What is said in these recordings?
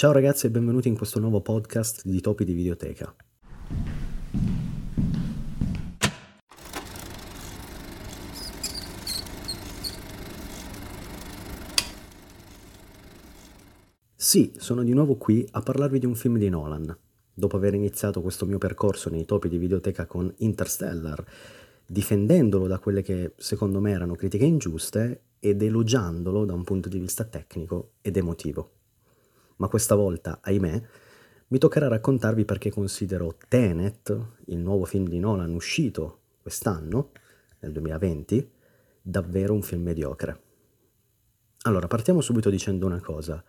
Ciao ragazzi e benvenuti in questo nuovo podcast di Topi di Videoteca. Sì, sono di nuovo qui a parlarvi di un film di Nolan. Dopo aver iniziato questo mio percorso nei topi di videoteca con Interstellar, difendendolo da quelle che secondo me erano critiche ingiuste ed elogiandolo da un punto di vista tecnico ed emotivo ma questa volta, ahimè, mi toccherà raccontarvi perché considero Tenet, il nuovo film di Nolan uscito quest'anno, nel 2020, davvero un film mediocre. Allora, partiamo subito dicendo una cosa.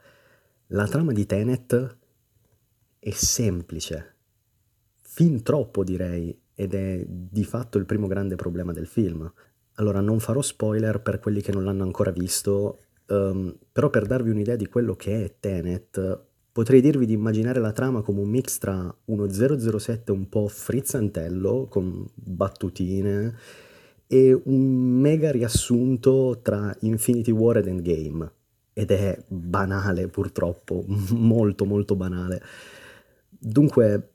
La trama di Tenet è semplice, fin troppo direi, ed è di fatto il primo grande problema del film. Allora, non farò spoiler per quelli che non l'hanno ancora visto Um, però per darvi un'idea di quello che è Tenet, potrei dirvi di immaginare la trama come un mix tra uno 007 un po' frizzantello, con battutine, e un mega riassunto tra Infinity War ed Endgame. Ed è banale purtroppo, molto molto banale. Dunque,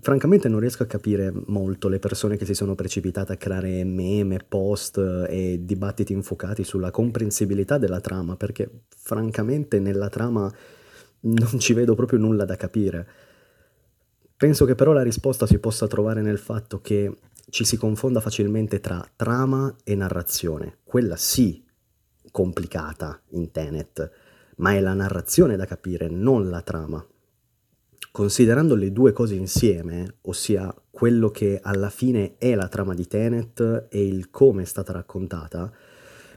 francamente non riesco a capire molto le persone che si sono precipitate a creare meme, post e dibattiti infuocati sulla comprensibilità della trama, perché francamente nella trama non ci vedo proprio nulla da capire. Penso che però la risposta si possa trovare nel fatto che ci si confonda facilmente tra trama e narrazione. Quella sì, complicata in Tenet, ma è la narrazione da capire, non la trama. Considerando le due cose insieme, ossia quello che alla fine è la trama di Tenet e il come è stata raccontata,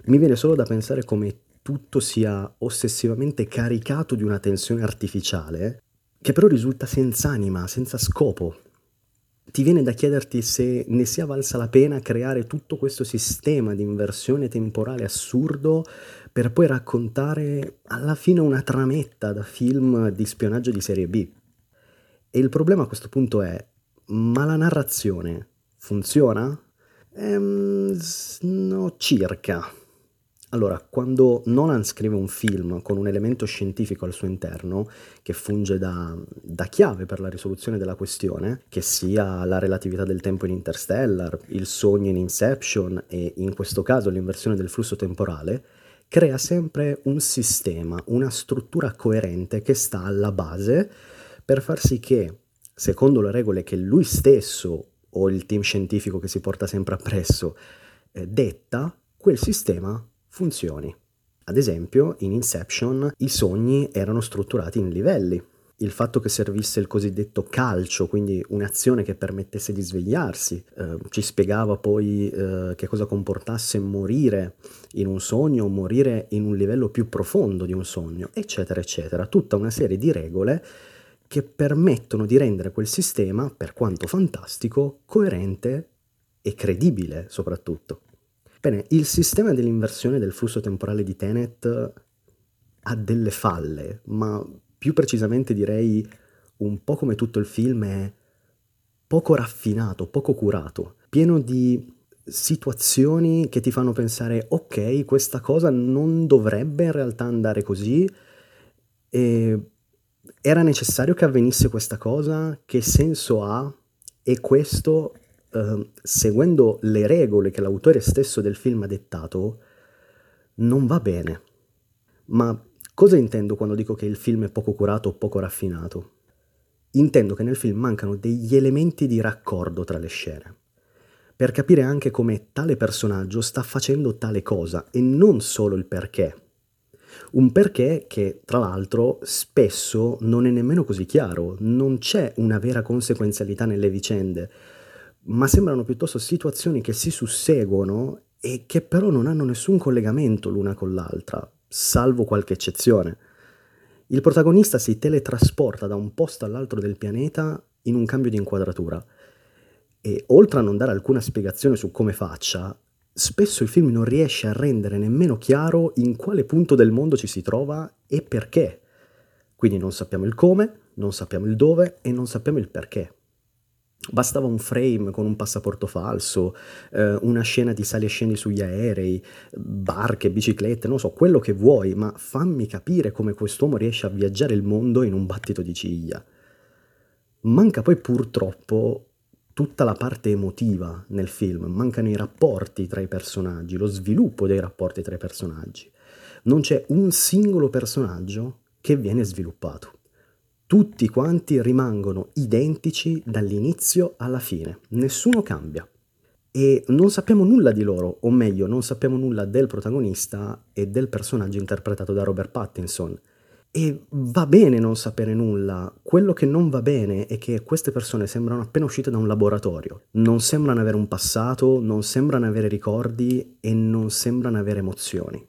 mi viene solo da pensare come tutto sia ossessivamente caricato di una tensione artificiale, che però risulta senza anima, senza scopo. Ti viene da chiederti se ne sia valsa la pena creare tutto questo sistema di inversione temporale assurdo per poi raccontare alla fine una trametta da film di spionaggio di serie B. E il problema a questo punto è, ma la narrazione funziona? Ehm, no, circa. Allora, quando Nolan scrive un film con un elemento scientifico al suo interno, che funge da, da, chiave per la risoluzione della questione, che sia la relatività del tempo in Interstellar, il sogno in Inception e in questo caso l'inversione del flusso temporale, crea sempre un sistema, una struttura coerente che sta alla base per far sì che, secondo le regole che lui stesso o il team scientifico che si porta sempre appresso eh, detta, quel sistema funzioni. Ad esempio, in Inception i sogni erano strutturati in livelli. Il fatto che servisse il cosiddetto calcio, quindi un'azione che permettesse di svegliarsi, eh, ci spiegava poi eh, che cosa comportasse morire in un sogno o morire in un livello più profondo di un sogno, eccetera, eccetera. Tutta una serie di regole che permettono di rendere quel sistema, per quanto fantastico, coerente e credibile soprattutto. Bene, il sistema dell'inversione del flusso temporale di Tenet ha delle falle, ma più precisamente direi un po' come tutto il film è poco raffinato, poco curato, pieno di situazioni che ti fanno pensare ok, questa cosa non dovrebbe in realtà andare così e era necessario che avvenisse questa cosa? Che senso ha? E questo, eh, seguendo le regole che l'autore stesso del film ha dettato, non va bene. Ma cosa intendo quando dico che il film è poco curato o poco raffinato? Intendo che nel film mancano degli elementi di raccordo tra le scene, per capire anche come tale personaggio sta facendo tale cosa e non solo il perché. Un perché che, tra l'altro, spesso non è nemmeno così chiaro, non c'è una vera conseguenzialità nelle vicende, ma sembrano piuttosto situazioni che si susseguono e che però non hanno nessun collegamento l'una con l'altra, salvo qualche eccezione. Il protagonista si teletrasporta da un posto all'altro del pianeta in un cambio di inquadratura e oltre a non dare alcuna spiegazione su come faccia, spesso il film non riesce a rendere nemmeno chiaro in quale punto del mondo ci si trova e perché. Quindi non sappiamo il come, non sappiamo il dove e non sappiamo il perché. Bastava un frame con un passaporto falso, eh, una scena di sali e scendi sugli aerei, barche, biciclette, non so, quello che vuoi, ma fammi capire come quest'uomo riesce a viaggiare il mondo in un battito di ciglia. Manca poi purtroppo tutta la parte emotiva nel film, mancano i rapporti tra i personaggi, lo sviluppo dei rapporti tra i personaggi. Non c'è un singolo personaggio che viene sviluppato tutti quanti rimangono identici dall'inizio alla fine, nessuno cambia. E non sappiamo nulla di loro, o meglio, non sappiamo nulla del protagonista e del personaggio interpretato da Robert Pattinson. E va bene non sapere nulla, quello che non va bene è che queste persone sembrano appena uscite da un laboratorio, non sembrano avere un passato, non sembrano avere ricordi e non sembrano avere emozioni.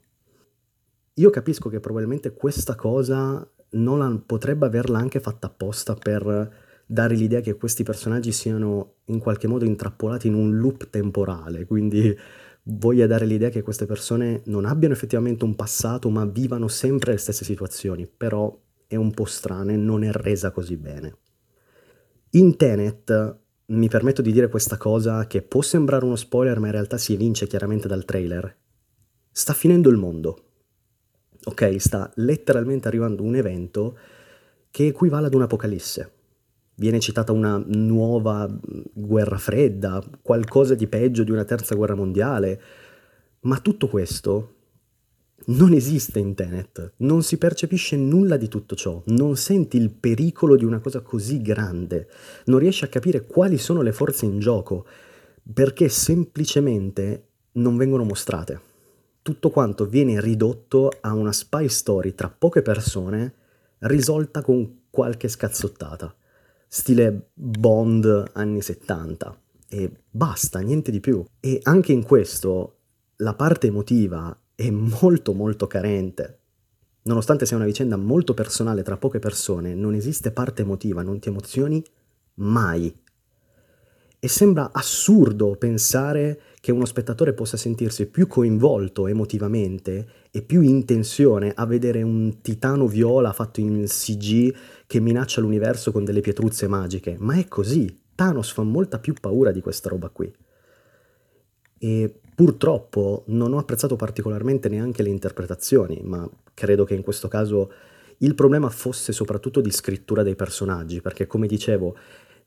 Io capisco che probabilmente questa cosa Nolan potrebbe averla anche fatta apposta per dare l'idea che questi personaggi siano in qualche modo intrappolati in un loop temporale, quindi voglia dare l'idea che queste persone non abbiano effettivamente un passato ma vivano sempre le stesse situazioni, però è un po' strana e non è resa così bene. In Tenet mi permetto di dire questa cosa che può sembrare uno spoiler ma in realtà si evince chiaramente dal trailer. Sta finendo il mondo ok? Sta letteralmente arrivando un evento che equivale ad un'apocalisse. Viene citata una nuova guerra fredda, qualcosa di peggio di una terza guerra mondiale, ma tutto questo non esiste in Tenet, non si percepisce nulla di tutto ciò, non senti il pericolo di una cosa così grande, non riesci a capire quali sono le forze in gioco, perché semplicemente non vengono mostrate. Tutto quanto viene ridotto a una spy story tra poche persone risolta con qualche scazzottata, stile Bond anni 70 e basta, niente di più. E anche in questo la parte emotiva è molto molto carente. Nonostante sia una vicenda molto personale tra poche persone, non esiste parte emotiva, non ti emozioni mai. E sembra assurdo pensare che uno spettatore possa sentirsi più coinvolto emotivamente e più in tensione a vedere un titano viola fatto in CG che minaccia l'universo con delle pietruzze magiche. Ma è così. Thanos fa molta più paura di questa roba qui. E purtroppo non ho apprezzato particolarmente neanche le interpretazioni, ma credo che in questo caso il problema fosse soprattutto di scrittura dei personaggi, perché come dicevo,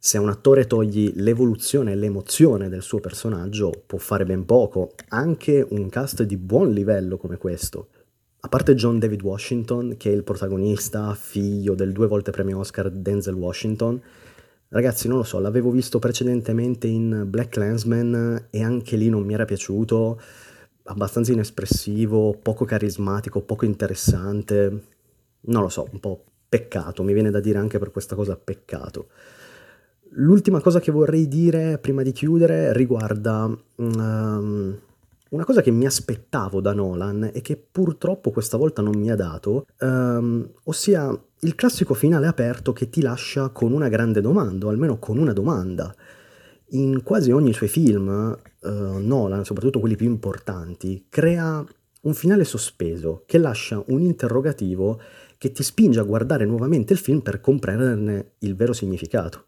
se un attore togli l'evoluzione e l'emozione del suo personaggio, può fare ben poco, anche un cast di buon livello come questo. A parte John David Washington, che è il protagonista, figlio del due volte premio Oscar Denzel Washington, ragazzi non lo so, l'avevo visto precedentemente in Black Clansman e anche lì non mi era piaciuto, abbastanza inespressivo, poco carismatico, poco interessante, non lo so, un po' peccato, mi viene da dire anche per questa cosa peccato. L'ultima cosa che vorrei dire prima di chiudere riguarda um, una cosa che mi aspettavo da Nolan e che purtroppo questa volta non mi ha dato, um, ossia il classico finale aperto che ti lascia con una grande domanda, o almeno con una domanda. In quasi ogni suo film, uh, Nolan, soprattutto quelli più importanti, crea un finale sospeso che lascia un interrogativo che ti spinge a guardare nuovamente il film per comprenderne il vero significato.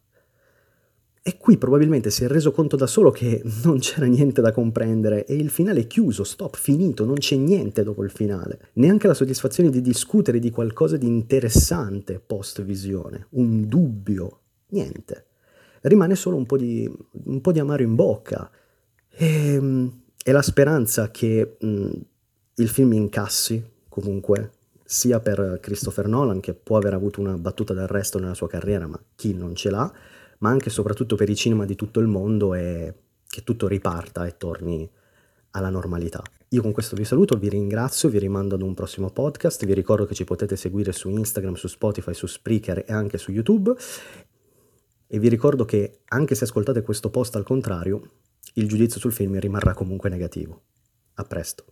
E qui probabilmente si è reso conto da solo che non c'era niente da comprendere e il finale è chiuso, stop, finito, non c'è niente dopo il finale. Neanche la soddisfazione di discutere di qualcosa di interessante post visione, un dubbio, niente. Rimane solo un po' di, un po di amaro in bocca e, ehm, e la speranza che mh, il film incassi comunque sia per Christopher Nolan che può aver avuto una battuta d'arresto nella sua carriera ma chi non ce l'ha ma anche e soprattutto per i cinema di tutto il mondo e che tutto riparta e torni alla normalità. Io con questo vi saluto, vi ringrazio, vi rimando ad un prossimo podcast, vi ricordo che ci potete seguire su Instagram, su Spotify, su Spreaker e anche su YouTube e vi ricordo che anche se ascoltate questo post al contrario, il giudizio sul film rimarrà comunque negativo. A presto.